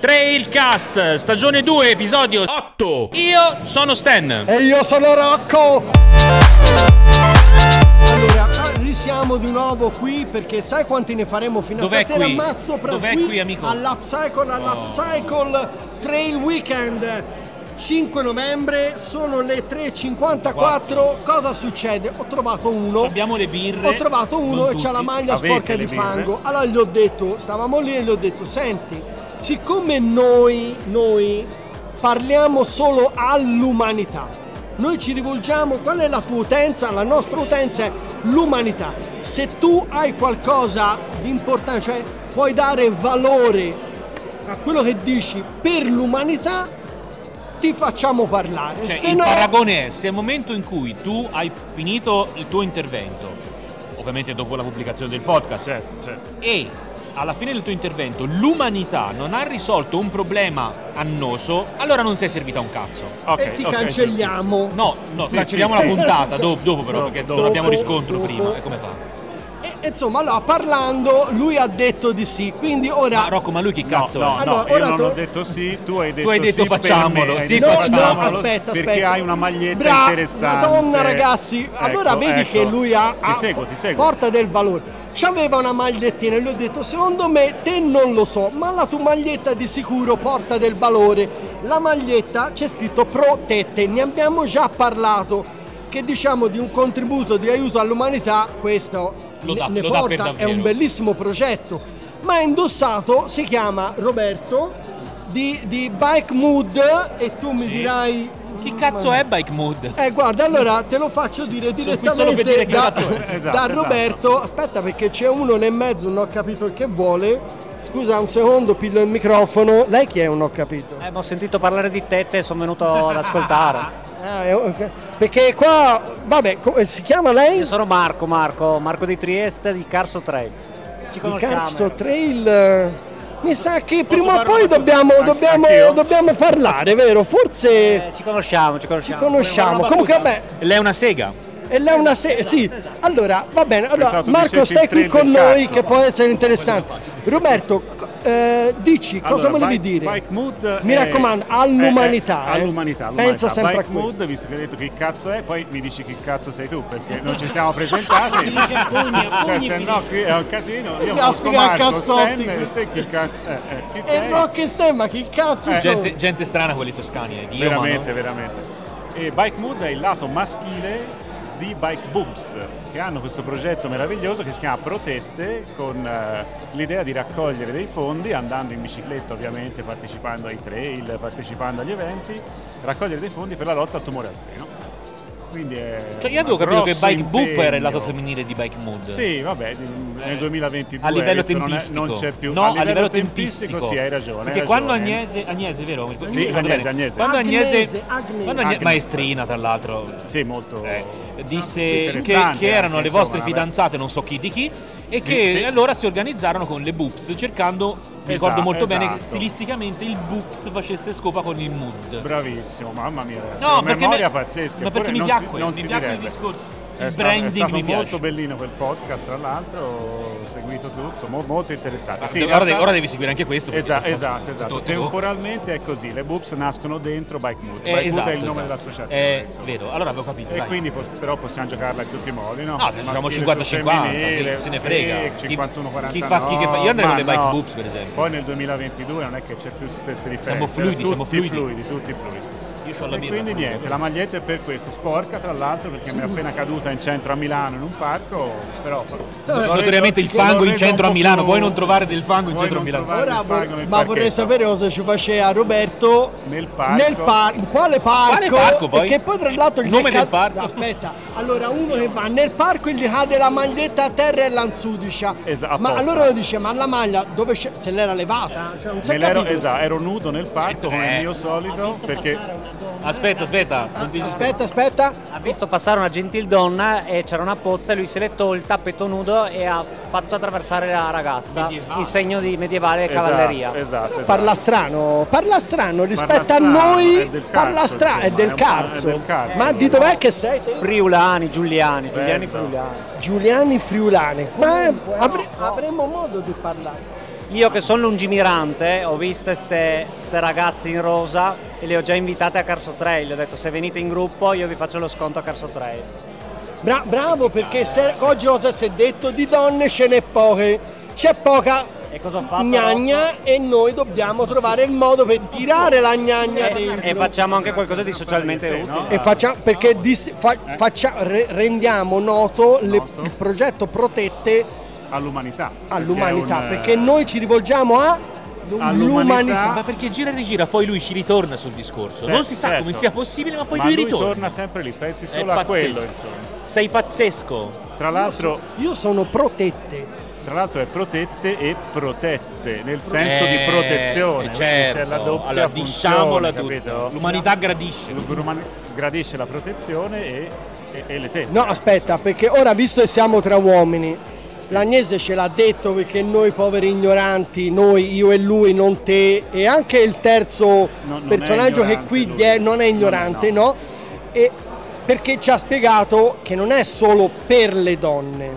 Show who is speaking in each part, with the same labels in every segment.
Speaker 1: Trailcast, stagione 2, episodio 8. Io sono Stan.
Speaker 2: E io sono Rocco! Allora, risiamo di nuovo qui perché sai quanti ne faremo fino
Speaker 1: Dov'è
Speaker 2: a stasera?
Speaker 1: qui?
Speaker 2: Ma soprattutto
Speaker 1: Dov'è qui, amico? Oh.
Speaker 2: all'Upcycle, all'Upcycle Trail Weekend. 5 novembre, sono le 3.54. Cosa succede? Ho trovato uno.
Speaker 1: Abbiamo le birre.
Speaker 2: Ho trovato uno e c'ha la maglia
Speaker 3: Avete
Speaker 2: sporca di
Speaker 3: birre?
Speaker 2: fango. Allora gli ho detto, stavamo lì e gli ho detto, senti, siccome noi, noi parliamo solo all'umanità, noi ci rivolgiamo, qual è la tua utenza? La nostra utenza è l'umanità. Se tu hai qualcosa di importante, cioè puoi dare valore a quello che dici per l'umanità, ti facciamo parlare.
Speaker 1: Cioè,
Speaker 2: Se
Speaker 1: il
Speaker 2: no,
Speaker 1: paragone è se al momento in cui tu hai finito il tuo intervento, ovviamente dopo la pubblicazione del podcast,
Speaker 3: Certo, certo.
Speaker 1: e alla fine del tuo intervento l'umanità non ha risolto un problema annoso, allora non sei servita a un cazzo.
Speaker 3: Ok,
Speaker 2: e ti
Speaker 3: ok,
Speaker 2: cancelliamo.
Speaker 1: No, no,
Speaker 3: Sì,
Speaker 1: cancelliamo
Speaker 2: sì,
Speaker 1: la
Speaker 2: sì.
Speaker 1: puntata dopo, dopo però, perché
Speaker 3: dopo.
Speaker 1: non abbiamo riscontro
Speaker 2: Dopo.
Speaker 1: prima. E come fa?
Speaker 2: E, insomma, allora parlando, lui ha detto di sì. Quindi ora.
Speaker 1: Ma Rocco, ma lui chi
Speaker 3: No,
Speaker 1: cazzo
Speaker 3: no,
Speaker 1: è?
Speaker 2: Allora,
Speaker 3: no, io non
Speaker 2: tu-
Speaker 3: ho detto sì, tu hai detto,
Speaker 1: hai detto
Speaker 3: sì
Speaker 1: facciamolo,
Speaker 3: me,
Speaker 1: sì,
Speaker 2: No, no,
Speaker 1: facciamolo,
Speaker 2: aspetta,
Speaker 3: perché
Speaker 2: aspetta.
Speaker 3: hai una maglietta
Speaker 2: Bra-
Speaker 3: interessante.
Speaker 2: Madonna, ragazzi, allora
Speaker 3: Ecco,
Speaker 2: vedi
Speaker 3: ecco.
Speaker 2: che lui ha,
Speaker 3: Ti
Speaker 2: ha-
Speaker 3: seguo, ti seguo.
Speaker 2: porta del valore. C'aveva una magliettina e gli ho detto: Secondo me te non lo so, ma la tua maglietta di sicuro porta del valore. La maglietta c'è scritto protette, ne abbiamo già parlato. Che diciamo di un contributo di aiuto all'umanità, questo
Speaker 1: Lo
Speaker 2: ne-
Speaker 1: dà-
Speaker 2: ne
Speaker 1: lo dà
Speaker 2: porta, è
Speaker 1: davvero.
Speaker 2: un bellissimo progetto. Ma indossato si chiama Roberto di, di Bike Mood e tu mi
Speaker 1: Sì.
Speaker 2: dirai
Speaker 1: Chi cazzo è Bike Mood?
Speaker 2: eh guarda, allora te lo faccio dire direttamente
Speaker 1: dire che
Speaker 2: da,
Speaker 1: cazzo è.
Speaker 3: Esatto,
Speaker 2: da
Speaker 3: esatto.
Speaker 2: Roberto. Aspetta perché c'è uno nel mezzo, non ho capito il che vuole. Scusa un secondo, piglio il microfono. Lei chi è? Non ho capito.
Speaker 4: Eh, ma ho sentito parlare di tette e sono venuto ad ascoltare.
Speaker 2: Ah, è- ok. Perché qua, vabbè, come si chiama lei?
Speaker 4: Io sono Marco, Marco, Marco di Trieste di Carso Trail. Ci
Speaker 2: Il
Speaker 4: conosciamo.
Speaker 2: Carso Trail. Mi sa che prima o poi dobbiamo, dobbiamo, dobbiamo parlare, vero? Forse
Speaker 4: Eh, ci conosciamo, ci
Speaker 2: ci
Speaker 4: conosciamo.
Speaker 2: conosciamo. Comunque, vabbè,
Speaker 1: Lei è una sega.
Speaker 2: E lei è una se- sì. Allora, va bene. Allora, Marco, stai qui con noi
Speaker 3: cazzo.
Speaker 2: che può essere interessante. Roberto, co- eh, dici cosa
Speaker 3: Allora,
Speaker 2: volevi
Speaker 3: Bike-
Speaker 2: dire?
Speaker 3: Bike Mood
Speaker 2: Mi
Speaker 3: è-
Speaker 2: raccomando, all'umanità,
Speaker 3: è- è-
Speaker 2: eh.
Speaker 3: all'umanità,
Speaker 2: Pensa
Speaker 3: all'umanità.
Speaker 2: sempre a
Speaker 3: Bike
Speaker 2: quello.
Speaker 3: Mood, visto che hai detto chi cazzo è, poi mi dici chi cazzo sei tu, perché non ci siamo presentati. cioè, se no qui è un casino. Io
Speaker 2: Siamo
Speaker 3: conosco
Speaker 2: a
Speaker 3: Marco,
Speaker 2: Cazzotti
Speaker 3: Stan,
Speaker 2: qui.
Speaker 3: e te chi cazzo eh, eh, chi
Speaker 2: E
Speaker 3: sei?
Speaker 2: Rock e Stem, ma chi cazzo
Speaker 3: Eh?
Speaker 1: Gente, gente strana quelli toscani, eh. Dio,
Speaker 3: veramente,
Speaker 1: mano.
Speaker 3: veramente. E Bike Mood è il lato maschile di Bike Boobs, che hanno questo progetto meraviglioso che si chiama Protette, con eh, l'idea di raccogliere dei fondi andando in bicicletta ovviamente, partecipando ai trail, partecipando agli eventi, raccogliere dei fondi per la lotta al tumore al seno. Quindi è
Speaker 1: Cioè, io avevo capito che Bike Boop era il lato femminile di Bike Mood.
Speaker 3: Sì, vabbè, nel 2022
Speaker 1: A livello
Speaker 3: adesso non, è-
Speaker 1: tempistico.
Speaker 3: non c'è più.
Speaker 1: No, a livello, tempistico.
Speaker 3: sì, hai ragione.
Speaker 1: Perché
Speaker 3: hai
Speaker 1: quando
Speaker 3: ragione.
Speaker 1: Agnese, Agnese, vero?
Speaker 3: Sì,
Speaker 1: ricordo
Speaker 3: Agnese. Agnese.
Speaker 1: Quando Agnese, quando Agne-
Speaker 3: Agnese.
Speaker 1: maestrina tra l'altro,
Speaker 3: Sì, molto
Speaker 1: eh, disse che, che erano
Speaker 3: anche,
Speaker 1: le vostre
Speaker 3: insomma,
Speaker 1: fidanzate, non so chi di chi, e che
Speaker 3: Sì.
Speaker 1: allora si organizzarono con le Boops, cercando, mi ricordo
Speaker 3: Esatto,
Speaker 1: molto bene che
Speaker 3: esatto.
Speaker 1: stilisticamente il Boops facesse scopa con il mood.
Speaker 3: Bravissimo, mamma mia, ragazzi.
Speaker 1: No,
Speaker 3: una memoria
Speaker 1: me-
Speaker 3: pazzesca.
Speaker 1: Ma perché mi
Speaker 3: non
Speaker 1: piacque,
Speaker 3: si, non
Speaker 1: mi piacque il discorso.
Speaker 3: È
Speaker 1: Il
Speaker 3: stato, è
Speaker 1: branding
Speaker 3: stato
Speaker 1: mi piace.
Speaker 3: molto bellino quel podcast, tra l'altro, ho seguito tutto, mo- molto interessante. Sì,
Speaker 1: ora,
Speaker 3: realtà-
Speaker 1: devi, ora devi seguire anche questo.
Speaker 3: Esatto, esatto, esatto.
Speaker 1: tutto-
Speaker 3: Temporalmente è così, le boobs nascono dentro Bike Mood.
Speaker 1: Eh,
Speaker 3: Bike
Speaker 1: esatto,
Speaker 3: Mood è il nome
Speaker 1: esatto.
Speaker 3: dell'associazione. Adesso.
Speaker 1: vero, allora avevo capito.
Speaker 3: E
Speaker 1: dai.
Speaker 3: quindi poss- però possiamo giocarla in tutti i modi, no?
Speaker 1: No, se giochiamo
Speaker 3: Maschile
Speaker 1: 50-50,
Speaker 3: sul
Speaker 1: chi
Speaker 3: femminile,
Speaker 1: se ne
Speaker 3: sì,
Speaker 1: frega. Chi-
Speaker 3: 51
Speaker 1: chi fa- chi che fa- io andrei con le bike boobs, per esempio.
Speaker 3: Poi nel 2022 non è che c'è più queste differenze.
Speaker 1: Siamo fluidi, siamo fluidi.
Speaker 3: fluidi, tutti fluidi.
Speaker 1: Io c'ho la
Speaker 3: E
Speaker 1: birra.
Speaker 3: quindi niente, la maglietta è per questo, sporca tra l'altro perché mi è appena caduta in centro a Milano in un parco, però...
Speaker 1: Notoriamente il fango in centro a Milano, puoi non trovare del fango in
Speaker 3: Vuoi
Speaker 1: centro a Milano.
Speaker 2: Ora
Speaker 3: il
Speaker 2: ma vorrei sapere cosa ci faceva Roberto
Speaker 3: Nel parco.
Speaker 2: nel parco. Quale parco?
Speaker 1: Quale parco, poi?
Speaker 2: Perché poi tra l'altro gli
Speaker 1: Nome
Speaker 2: cad-
Speaker 1: del parco?
Speaker 2: Aspetta, allora uno che va nel parco e gli cade la maglietta a terra e l'anzudicia.
Speaker 3: Esatto,
Speaker 2: ma allora lo dice, ma la maglia dove c'è? Se l'era levata? Cioè, non si è
Speaker 3: esatto, ero nudo nel parco come
Speaker 1: Eh.
Speaker 3: il mio solito perché
Speaker 1: Aspetta, aspetta.
Speaker 2: Aspetta, aspetta.
Speaker 4: Ha visto passare una gentildonna e c'era una pozza e lui si è letto il tappeto nudo e ha fatto attraversare la ragazza,
Speaker 1: Medievale.
Speaker 4: il segno di medievale
Speaker 3: esatto,
Speaker 4: cavalleria.
Speaker 3: Esatto, esatto.
Speaker 2: Parla strano, parla strano rispetto
Speaker 3: Parla
Speaker 2: a
Speaker 3: strano,
Speaker 2: noi.
Speaker 3: è del
Speaker 2: parla strano, è del
Speaker 3: è
Speaker 2: cazzo. Ma di dov'è che sei? te?
Speaker 4: Friulani, Giuliani, Giuliani
Speaker 3: Bello.
Speaker 4: Friulani.
Speaker 2: Giuliani Friulani. Ma avre- avremo modo di parlare.
Speaker 4: Io che sono lungimirante ho visto queste ragazze in rosa e le ho già invitate a Carso Trail. Ho detto se venite in gruppo io vi faccio lo sconto a Carso Trail.
Speaker 2: Bra- bravo perché se- oggi cosa si è detto? Di donne ce n'è poche, c'è poca
Speaker 4: E cosa ho fatto?
Speaker 2: gnagna e noi dobbiamo trovare il modo per tirare la gnagna
Speaker 4: E,
Speaker 2: dentro.
Speaker 4: e facciamo anche qualcosa di socialmente utile.
Speaker 2: E faccia- perché dis- fa- faccia- re- rendiamo noto le-
Speaker 3: Noto.
Speaker 2: il progetto Protette
Speaker 3: all'umanità.
Speaker 2: all'umanità,
Speaker 3: Perché, un,
Speaker 2: perché noi ci rivolgiamo a
Speaker 3: All'umanità.
Speaker 2: l'umanità.
Speaker 1: Ma perché gira e rigira, poi lui ci ritorna sul discorso.
Speaker 3: Sì,
Speaker 1: non si sa
Speaker 3: certo.
Speaker 1: come sia possibile, ma poi
Speaker 3: ma
Speaker 1: lui
Speaker 3: lui
Speaker 1: ritorna.
Speaker 3: torna sempre lì, pensi
Speaker 1: È
Speaker 3: solo a quello, insomma.
Speaker 1: Sei pazzesco.
Speaker 3: Tra l'altro,
Speaker 2: Io sono protette.
Speaker 3: tra l'altro è protette e protette, nel senso di
Speaker 1: Eh,
Speaker 3: protezione.
Speaker 1: eh,
Speaker 3: quindi
Speaker 1: certo.
Speaker 3: C'è la doppia
Speaker 1: allora,
Speaker 3: funzione, capito?
Speaker 1: L'umanità gradisce.
Speaker 3: L'uman- gradisce la protezione e, e- e le tette.
Speaker 2: No, aspetta, perché ora visto che siamo tra uomini, l'Agnese ce l'ha detto perché noi poveri ignoranti, noi, io e lui, non te, e anche il terzo
Speaker 3: non è
Speaker 2: personaggio che qui
Speaker 3: lui.
Speaker 2: non è ignorante, no? E perché ci ha spiegato che non è solo per le donne,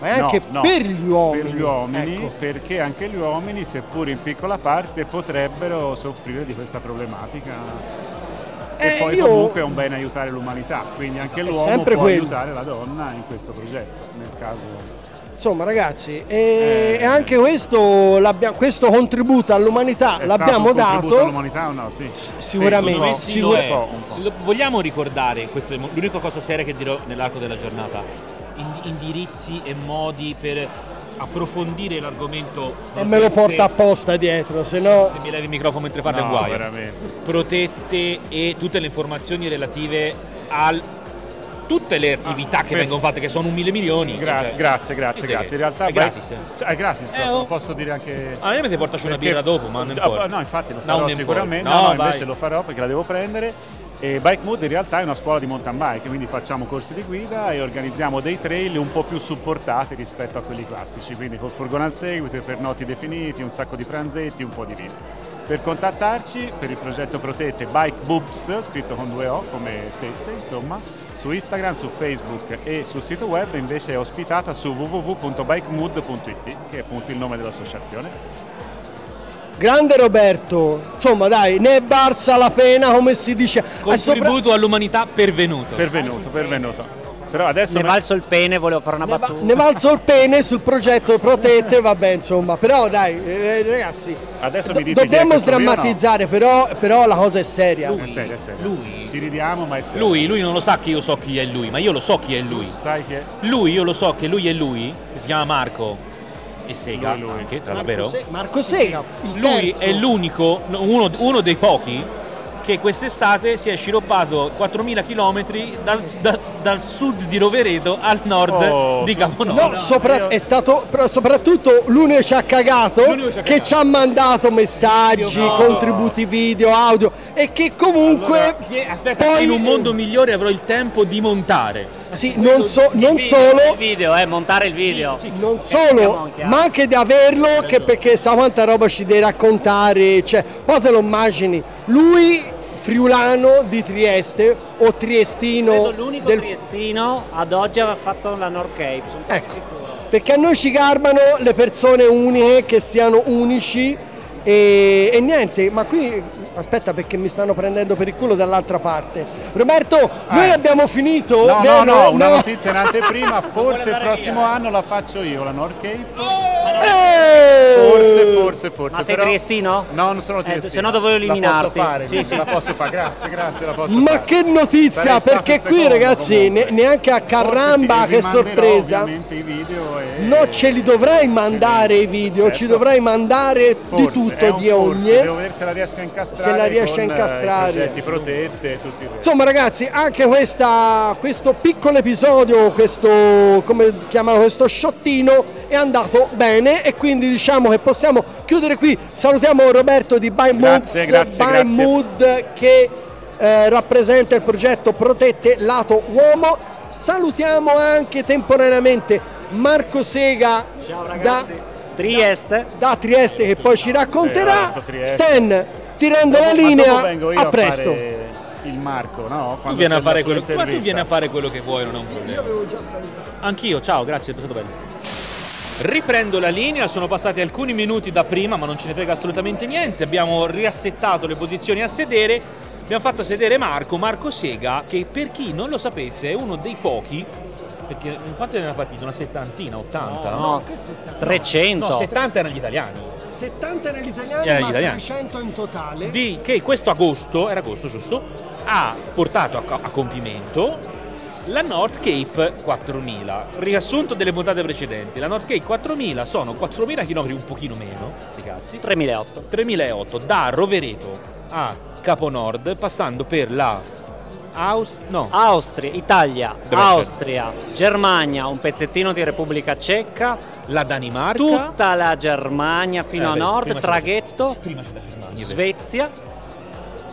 Speaker 2: ma è
Speaker 3: No,
Speaker 2: anche
Speaker 3: no,
Speaker 2: per gli uomini.
Speaker 3: Per gli uomini,
Speaker 2: Ecco.
Speaker 3: perché anche gli uomini, seppur in piccola parte, potrebbero soffrire di questa problematica. E
Speaker 2: Eh,
Speaker 3: poi
Speaker 2: io-
Speaker 3: comunque è un bene aiutare l'umanità, quindi anche
Speaker 2: È
Speaker 3: l'uomo può
Speaker 2: quello.
Speaker 3: aiutare la donna in questo progetto, nel caso...
Speaker 2: Insomma, ragazzi, e,
Speaker 3: Eh.
Speaker 2: e anche questo, questo contributo all'umanità
Speaker 3: È
Speaker 2: l'abbiamo
Speaker 3: stato un contributo
Speaker 2: dato.
Speaker 3: all'umanità o no? Sì.
Speaker 2: S- sicuramente,
Speaker 1: Sì,
Speaker 2: sicur-
Speaker 3: po'.
Speaker 1: Se lo- vogliamo ricordare, questa è l'unica cosa seria che dirò nell'arco della giornata, ind- indirizzi e modi per approfondire l'argomento.
Speaker 2: E me lo porta apposta dietro, se no...
Speaker 1: Se mi levi il microfono mentre parli è un
Speaker 3: No,
Speaker 1: guaio.
Speaker 3: veramente.
Speaker 1: Protette e tutte le informazioni relative a tutte le attività che
Speaker 3: per-
Speaker 1: vengono fatte, che sono un mille milioni.
Speaker 3: Gra-
Speaker 1: cioè,
Speaker 3: grazie, grazie,
Speaker 1: che-
Speaker 3: grazie. In realtà
Speaker 1: è gratis. eh.
Speaker 3: S- È gratis,
Speaker 1: Eh, oh.
Speaker 3: posso dire anche...
Speaker 1: Ah, io mi ti portaci una birra dopo, ma non
Speaker 3: Ah,
Speaker 1: importa.
Speaker 3: No, infatti lo
Speaker 1: No,
Speaker 3: farò
Speaker 1: importa.
Speaker 3: sicuramente.
Speaker 1: No,
Speaker 3: No, no, invece lo farò perché la devo prendere. E Bike Mood in realtà è una scuola di mountain bike, quindi facciamo corsi di guida e organizziamo dei trail un po' più supportati rispetto a quelli classici, quindi col furgone al seguito, i pernotti definiti, un sacco di pranzetti, un po' di vino. Per contattarci per il progetto Protette Bike Boobs, scritto con due O come tette, insomma, su Instagram, su Facebook e sul sito web invece è ospitata su www.bikemood.it, che è appunto il nome dell'associazione.
Speaker 2: Grande Roberto, insomma dai, ne è barza la pena come si dice. E sopra-
Speaker 1: Contributo all'umanità pervenuto.
Speaker 3: Pervenuto, pervenuto. Però adesso
Speaker 4: Ne
Speaker 3: me-
Speaker 4: valso il pene, volevo fare una
Speaker 2: ne, va-
Speaker 4: battuta.
Speaker 2: ne valso il pene sul progetto Protette, vabbè insomma, però dai eh, ragazzi,
Speaker 3: Adesso
Speaker 2: do-
Speaker 3: mi dite
Speaker 2: dobbiamo
Speaker 3: questo qui o no?
Speaker 2: sdrammatizzare, però, però la cosa è seria.
Speaker 3: È serio, è serio.
Speaker 1: Lui-
Speaker 3: Ci ridiamo, ma è serio.
Speaker 1: Lui, lui non lo sa che io so chi è lui, ma io lo so chi è lui.
Speaker 3: Sai che
Speaker 1: Lui, io lo so che lui è lui, che si chiama Marco e Sega,
Speaker 3: Lui, lui.
Speaker 1: anche, tra
Speaker 2: Marco,
Speaker 1: l'altro.
Speaker 2: Se- Marco Sega, il
Speaker 1: Lui
Speaker 2: terzo.
Speaker 1: è l'unico, no, uno, uno dei pochi che quest'estate si è sciroppato 4.000 km dal, da- dal sud di Rovereto al nord
Speaker 3: Oh,
Speaker 1: di Caponovo.
Speaker 2: No, sopra-
Speaker 3: io-
Speaker 2: è stato però soprattutto l'unico che ci ha cagato,
Speaker 1: L'unico ci ha
Speaker 2: che
Speaker 1: cagato.
Speaker 2: ci ha mandato messaggi,
Speaker 1: No.
Speaker 2: contributi video, audio e che comunque
Speaker 1: Allora, aspetta,
Speaker 2: poi
Speaker 1: in un mondo migliore avrò il tempo di montare.
Speaker 2: sì, non, so- non
Speaker 4: Il
Speaker 2: solo
Speaker 4: video, eh, montare il video.
Speaker 2: non
Speaker 4: Siamo
Speaker 2: solo, ma anche di averlo, che perché sa quanta roba ci deve raccontare, cioè, poi te lo immagini, lui friulano di Trieste o triestino
Speaker 4: Credo l'unico
Speaker 2: del
Speaker 4: triestino ad oggi aveva fatto la North Cape, sono quasi
Speaker 2: Ecco.
Speaker 4: sicuro.
Speaker 2: perché a noi ci garbano le persone uniche che siano unici e, e niente, ma qui aspetta perché mi stanno prendendo per il culo dall'altra parte. Roberto, noi
Speaker 3: Eh.
Speaker 2: abbiamo finito?
Speaker 3: No, no,
Speaker 2: Vero?
Speaker 3: no, una notizia in anteprima, forse il prossimo
Speaker 4: via.
Speaker 3: anno la faccio io, la North Cape.
Speaker 2: Eh!
Speaker 3: Forse, forse, forse.
Speaker 4: Ma sei
Speaker 3: però-
Speaker 4: triestino?
Speaker 3: No, non sono
Speaker 4: Eh,
Speaker 3: triestino.
Speaker 4: se no dovevo
Speaker 3: La
Speaker 4: eliminarti.
Speaker 3: posso fare,
Speaker 4: Sì, sì.
Speaker 3: la posso fare, grazie, grazie, la posso
Speaker 2: Ma
Speaker 3: fare.
Speaker 2: che notizia,
Speaker 3: Sarei
Speaker 2: perché qui
Speaker 3: secondo,
Speaker 2: ragazzi
Speaker 3: comunque.
Speaker 2: ne- neanche a Carramba,
Speaker 3: sì,
Speaker 2: che sorpresa.
Speaker 3: ovviamente i video e...
Speaker 2: No, ce li dovrai mandare i video,
Speaker 3: Certo.
Speaker 2: ci dovrai mandare
Speaker 3: Forse,
Speaker 2: di tutto, di
Speaker 3: forse,
Speaker 2: ogni.
Speaker 3: Devo vedere se la riesco a incastrare
Speaker 2: Se la riesci a
Speaker 3: eh,
Speaker 2: incastrare.
Speaker 3: protette e tutti questi.
Speaker 2: Insomma ragazzi, anche questa, questo piccolo episodio, questo, come chiamano, questo sciottino è andato bene e quindi diciamo che possiamo chiudere qui. Salutiamo Roberto di By Moods,
Speaker 3: Grazie, grazie,
Speaker 2: By
Speaker 3: grazie.
Speaker 2: Mood che eh, rappresenta il progetto Protette Lato Uomo. Salutiamo anche temporaneamente Marco Sega
Speaker 4: Ciao
Speaker 2: da,
Speaker 4: ragazzi. Trieste.
Speaker 2: da Trieste che poi ci
Speaker 3: Eh,
Speaker 2: racconterà.
Speaker 3: Trieste.
Speaker 2: Stan, tirando la
Speaker 3: Ma dopo
Speaker 2: linea,
Speaker 3: vengo io
Speaker 2: a presto.
Speaker 3: fare il Marco, no?
Speaker 1: Tu
Speaker 3: Quando
Speaker 1: vieni, a
Speaker 3: la
Speaker 1: quello, ma tu vieni a fare quello che vuoi, non è un problema.
Speaker 2: avevo già salutato.
Speaker 1: Anch'io, ciao, grazie, è stato bello. Riprendo la linea, sono passati alcuni minuti da prima, ma non ce ne frega assolutamente niente. Abbiamo riassettato le posizioni a sedere. Abbiamo fatto sedere Marco, Marco Sega, che per chi non lo sapesse è uno dei pochi, perché quanto è nella partita? Una settantina, 80?
Speaker 4: No,
Speaker 2: che 70?
Speaker 4: 300.
Speaker 1: No, 70 erano gli italiani.
Speaker 2: 70 era l'italiano,
Speaker 1: Era
Speaker 2: ma
Speaker 1: italiani.
Speaker 2: 300 in totale.
Speaker 1: Di, che questo agosto, era agosto giusto, ha portato a, a compimento la North Cape 4000. Riassunto delle puntate precedenti, la North Cape 4000 sono 4000 km un pochino meno, sti cazzi,
Speaker 4: 3008.
Speaker 1: 3008 da Rovereto a Capo Nord passando per la Aus... no,
Speaker 4: Austria, Italia,
Speaker 1: Dove
Speaker 4: Austria, Germania, un pezzettino di Repubblica Ceca,
Speaker 1: la Danimarca,
Speaker 4: tutta la Germania fino
Speaker 1: Eh,
Speaker 4: a
Speaker 1: beh,
Speaker 4: nord, traghetto. Svezia,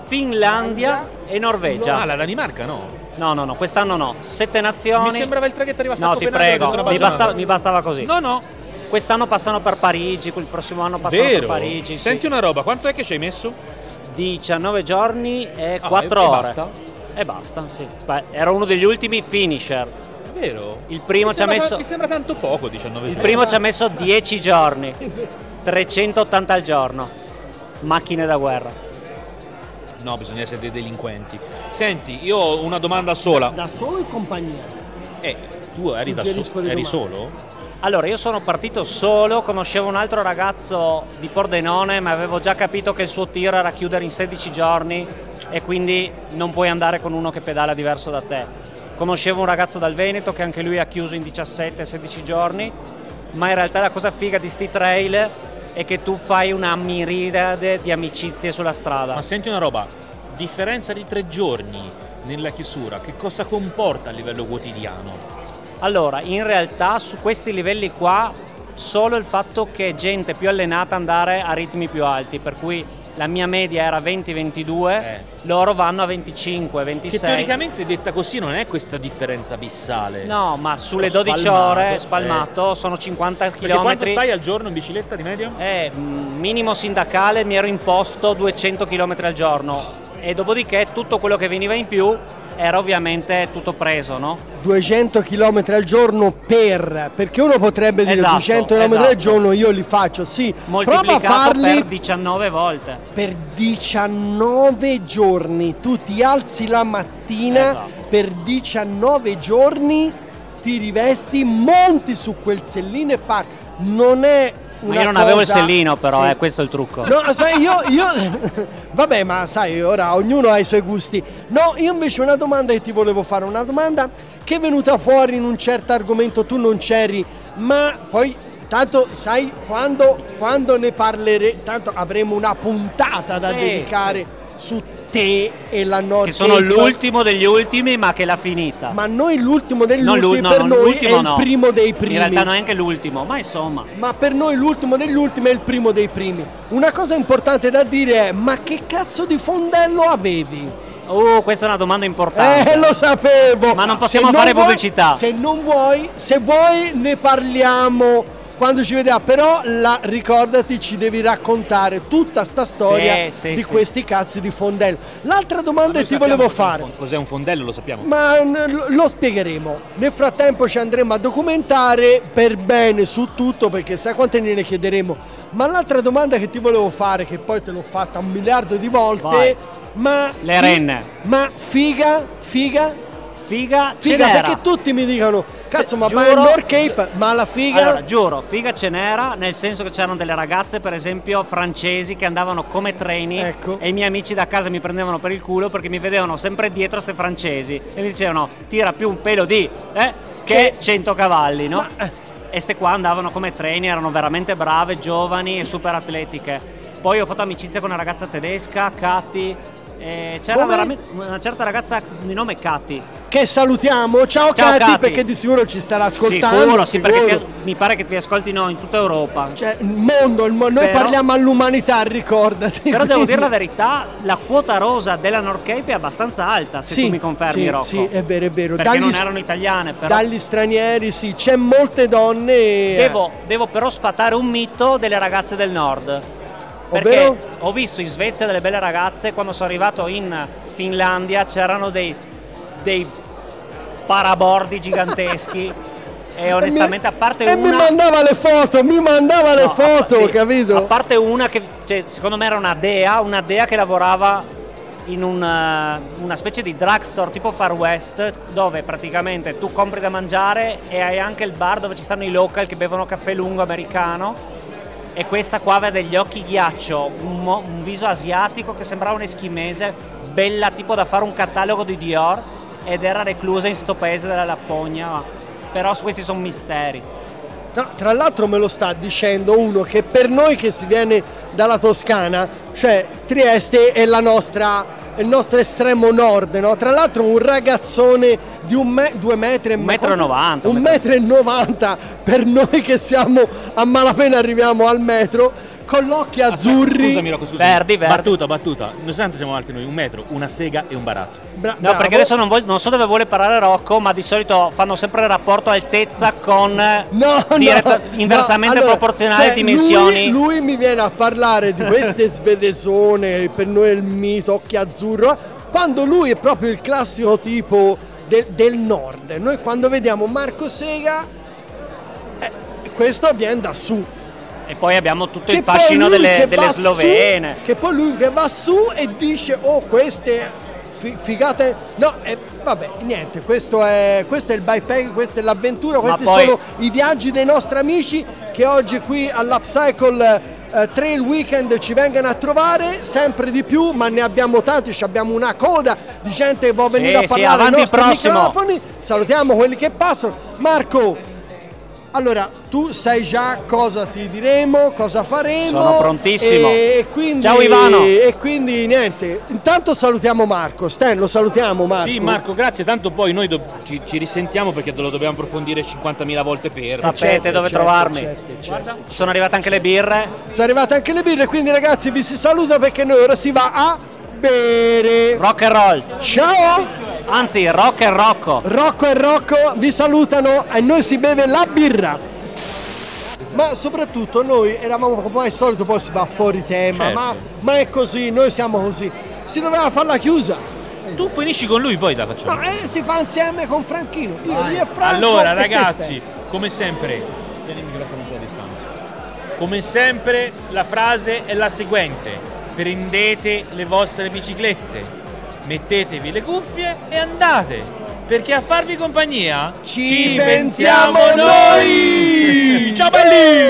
Speaker 4: Finlandia e Norvegia.
Speaker 1: Ah, la Danimarca no.
Speaker 4: No, no, no, quest'anno no. Sette nazioni.
Speaker 1: Mi sembrava il traghetto arrivasse a
Speaker 4: No, ti
Speaker 1: Copenaghen,
Speaker 4: prego,
Speaker 1: ho detto una
Speaker 4: mi,
Speaker 1: baggianata.
Speaker 4: basta- mi bastava così.
Speaker 1: No, no,
Speaker 4: Quest'anno passano per Parigi, il prossimo anno passano
Speaker 1: vero.
Speaker 4: per Parigi. sì.
Speaker 1: Senti una roba, quanto è che ci hai messo?
Speaker 4: 19 giorni e
Speaker 1: Ah,
Speaker 4: 4
Speaker 1: e- e
Speaker 4: ore.
Speaker 1: basta?
Speaker 4: E basta, sì. Beh, era uno degli ultimi finisher.
Speaker 1: Vero?
Speaker 4: Il primo
Speaker 1: Mi
Speaker 4: ci ha
Speaker 1: sembra-
Speaker 4: messo
Speaker 1: Mi sembra tanto poco, 19
Speaker 4: il primo ci ha messo 10 giorni. 380 al giorno. Macchine da guerra.
Speaker 1: No, bisogna essere dei delinquenti. Senti, io ho una domanda sola.
Speaker 2: Da solo in compagnia.
Speaker 1: Eh, tu eri, da
Speaker 2: Suggerisco
Speaker 1: so-
Speaker 2: le
Speaker 1: eri solo?
Speaker 4: Allora, io sono partito solo, conoscevo un altro ragazzo di Pordenone, ma avevo già capito che il suo tiro era chiudere in 16 giorni e quindi non puoi andare con uno che pedala diverso da te. Conoscevo un ragazzo dal Veneto che anche lui ha chiuso in 17-16 giorni, ma in realtà la cosa figa di sti trail è che tu fai una miriade di amicizie sulla strada.
Speaker 1: Ma senti una roba, differenza di tre giorni nella chiusura, che cosa comporta a livello quotidiano?
Speaker 4: Allora, in realtà su questi livelli qua solo il fatto che gente più allenata andare a ritmi più alti, per cui la mia media era 20-22,
Speaker 1: Eh.
Speaker 4: loro vanno a 25,
Speaker 1: Che
Speaker 4: 26.
Speaker 1: teoricamente detta così non è questa differenza abissale.
Speaker 4: No, ma sulle
Speaker 1: Però
Speaker 4: 12
Speaker 1: spalmato,
Speaker 4: ore
Speaker 1: eh.
Speaker 4: spalmato sono 50
Speaker 1: Perché quanto
Speaker 4: km.
Speaker 1: stai al giorno in bicicletta di medio?
Speaker 4: Eh, mm, minimo sindacale mi ero imposto 200 km al giorno e dopodiché tutto quello che veniva in più era ovviamente tutto preso, no?
Speaker 2: 200 km al giorno per perché uno potrebbe dire
Speaker 4: Esatto,
Speaker 2: 200 km al
Speaker 4: esatto.
Speaker 2: giorno io li faccio sì prova a farli
Speaker 4: per 19 volte.
Speaker 2: per 19 giorni tu ti alzi la mattina
Speaker 4: Esatto.
Speaker 2: per 19 giorni ti rivesti monti su quel sellino e parti non è
Speaker 4: Ma io non avevo il
Speaker 2: cosa-
Speaker 4: sellino però,
Speaker 2: Sì.
Speaker 4: eh, questo è il trucco.
Speaker 2: No, aspetta, io, io... Vabbè, ma sai, ora ognuno ha i suoi gusti. No, io invece una domanda che ti volevo fare, una domanda che è venuta fuori in un certo argomento, tu non c'eri, ma poi... Tanto sai quando, quando ne parleremo, tanto avremo una puntata da
Speaker 4: Sì,
Speaker 2: dedicare su te e la North
Speaker 4: Che sono l'ultimo degli ultimi ma che l'ha finita.
Speaker 2: Ma noi l'ultimo degli
Speaker 4: Non l'u-
Speaker 2: ultimi
Speaker 4: no,
Speaker 2: per
Speaker 4: non
Speaker 2: noi è il
Speaker 4: no.
Speaker 2: primo dei primi.
Speaker 4: In realtà non è anche l'ultimo, ma insomma.
Speaker 2: Ma per noi l'ultimo degli ultimi è il primo dei primi. Una cosa importante da dire è: ma che cazzo di fondello avevi?
Speaker 4: Uh, questa è una domanda importante.
Speaker 2: Eh, lo sapevo!
Speaker 4: Ma non possiamo
Speaker 2: Se
Speaker 4: fare
Speaker 2: vuoi-
Speaker 4: pubblicità.
Speaker 2: Se non vuoi, se vuoi ne parliamo quando ci vediamo. Però la, ricordati, ci devi raccontare tutta sta storia
Speaker 4: Sì,
Speaker 2: di
Speaker 4: sì.
Speaker 2: questi cazzi di fondello. L'altra domanda che ti volevo fare.
Speaker 1: Cos'è un fondello, lo sappiamo.
Speaker 2: Ma lo- spiegheremo. Nel frattempo ci andremo a documentare per bene su tutto perché sai quante ne chiederemo. Ma l'altra domanda che ti volevo fare, che poi te l'ho fatta un miliardo di volte,
Speaker 4: Vai.
Speaker 2: ma
Speaker 4: Le renne.
Speaker 2: Ma figa, figa,
Speaker 4: Figa,
Speaker 2: figa, perché tutti mi dicono cazzo,
Speaker 4: Cioè,
Speaker 2: ma
Speaker 4: giuro-
Speaker 2: North Cape, ma la figa
Speaker 4: Allora, giuro, figa ce n'era, nel senso che c'erano delle ragazze, per esempio, francesi che andavano come treni
Speaker 2: Ecco.
Speaker 4: e i miei amici da casa mi prendevano per il culo perché mi vedevano sempre dietro ste francesi e mi dicevano tira più un pelo di eh, che
Speaker 2: Che-
Speaker 4: 100 cavalli, no?
Speaker 2: Ma-
Speaker 4: E ste qua andavano come treni, erano veramente brave, giovani e super atletiche. Poi ho fatto amicizia con una ragazza tedesca, Katy, e c'era
Speaker 2: Come?
Speaker 4: veramente una certa ragazza di nome Katy.
Speaker 2: che salutiamo. Ciao,
Speaker 4: Ciao,
Speaker 2: Katy,
Speaker 4: Katy.
Speaker 2: perché di sicuro ci starà ascoltando.
Speaker 4: Sicuro, sì, perché
Speaker 2: sicuro.
Speaker 4: ti- mi pare che ti ascoltino in tutta Europa.
Speaker 2: Cioè, il mondo, il mo- noi
Speaker 4: Però-
Speaker 2: parliamo all'umanità, ricordati.
Speaker 4: Però devo
Speaker 2: quindi-
Speaker 4: dire la verità, la quota rosa della North Cape è abbastanza alta, se tu mi confermi
Speaker 2: sì,
Speaker 4: Rocco.
Speaker 2: sì, è vero, è vero.
Speaker 4: Perché non erano italiane, però.
Speaker 2: Dagli stranieri, sì, c'è molte donne. eh,
Speaker 4: Devo, devo però sfatare un mito delle ragazze del nord. Perché
Speaker 2: Ovvero?
Speaker 4: ho visto in Svezia delle belle ragazze, quando sono arrivato in Finlandia c'erano dei, dei parabordi giganteschi E onestamente, a parte
Speaker 2: e
Speaker 4: una.
Speaker 2: mi mandava le foto, mi mandava le
Speaker 4: No,
Speaker 2: foto,
Speaker 4: sì,
Speaker 2: capito?
Speaker 4: A parte una che cioè, secondo me era una dea, una dea che lavorava in una, una specie di drugstore tipo Far West dove praticamente tu compri da mangiare e hai anche il bar dove ci stanno i local che bevono caffè lungo americano e questa qua aveva degli occhi ghiaccio, un, mo- un viso asiatico che sembrava un eschimese, bella tipo da fare un catalogo di Dior ed era reclusa in sto paese della Lapponia, però questi sono misteri.
Speaker 2: No, tra l'altro me lo sta dicendo uno che per noi che si viene dalla Toscana, cioè Trieste è la nostra il nostro estremo nord, no? Tra l'altro un ragazzone di un me- due metri e
Speaker 4: Un metro e
Speaker 2: un
Speaker 4: un
Speaker 2: metro e novanta per noi che siamo a malapena arriviamo al metro con l'occhi azzurri.
Speaker 1: Scusami, Rocco, scusami.
Speaker 4: Verdi, verdi.
Speaker 1: Battuta, battuta. Nonostante siamo alti noi, un metro, una sega e un baratto.
Speaker 2: Bra-
Speaker 4: No,
Speaker 2: bravo.
Speaker 4: perché adesso non, voglio- non so dove vuole parare Rocco, ma di solito fanno sempre il rapporto altezza con
Speaker 2: No,
Speaker 4: diretta-
Speaker 2: no,
Speaker 4: inversamente
Speaker 2: no, allora,
Speaker 4: proporzionale
Speaker 2: cioè,
Speaker 4: dimensioni.
Speaker 2: Lui, lui mi viene a parlare di queste svedesone, per noi è il mito, occhi azzurro, quando lui è proprio il classico tipo del- del nord. Noi quando vediamo Marco Sega, eh, questo viene da su.
Speaker 4: E poi abbiamo tutto
Speaker 2: Che
Speaker 4: il fascino delle, delle
Speaker 2: va su-
Speaker 4: slovene.
Speaker 2: che poi lui che va su e dice, oh queste fi- figate... No, eh, vabbè, niente, questo è, questo è il bikepack, questa è l'avventura, questi
Speaker 4: poi-
Speaker 2: sono i viaggi dei nostri amici che oggi qui all'Upcycle eh, Trail Weekend ci vengono a trovare sempre di più, ma ne abbiamo tanti, ci abbiamo una coda di gente che vuole
Speaker 4: Sì,
Speaker 2: venire a
Speaker 4: sì,
Speaker 2: parlare ai
Speaker 4: avanti il
Speaker 2: nostri
Speaker 4: prossimo.
Speaker 2: microfoni. Salutiamo quelli che passano. Marco, allora, tu sai già cosa ti diremo, cosa faremo.
Speaker 4: Sono prontissimo.
Speaker 2: E quindi,
Speaker 4: Ciao, Ivano.
Speaker 2: E quindi niente, intanto salutiamo Marco. Stan, lo salutiamo Marco.
Speaker 1: Sì, Marco, grazie. Tanto poi noi do- ci, ci risentiamo perché lo dobbiamo approfondire 50.000 volte per.
Speaker 4: Sapete dove
Speaker 2: certo,
Speaker 4: trovarmi.
Speaker 2: certo, certo.
Speaker 4: Sono arrivate anche le birre.
Speaker 2: Sono arrivate anche le birre, quindi ragazzi vi si saluta perché noi ora si va a bere.
Speaker 4: Rock and roll.
Speaker 2: Ciao!
Speaker 4: Anzi, rock e rocco.
Speaker 2: Rocco e Rocco vi salutano e noi si beve la birra. Ma soprattutto noi eravamo come al solito, poi si va fuori tema,
Speaker 1: Certo.
Speaker 2: ma, ma è così, noi siamo così. Si doveva fare la chiusa.
Speaker 1: Tu finisci con lui, poi la facciamo.
Speaker 2: No, e si fa insieme con Franchino. Io, io e Franco
Speaker 1: Allora,
Speaker 2: e
Speaker 1: ragazzi, come sempre, tieni il microfono un po' a distanza. Come sempre, la frase è la seguente: prendete le vostre biciclette, mettetevi le cuffie e andate. Perché a farvi compagnia
Speaker 2: Ci pensiamo noi!
Speaker 1: Ciao belli!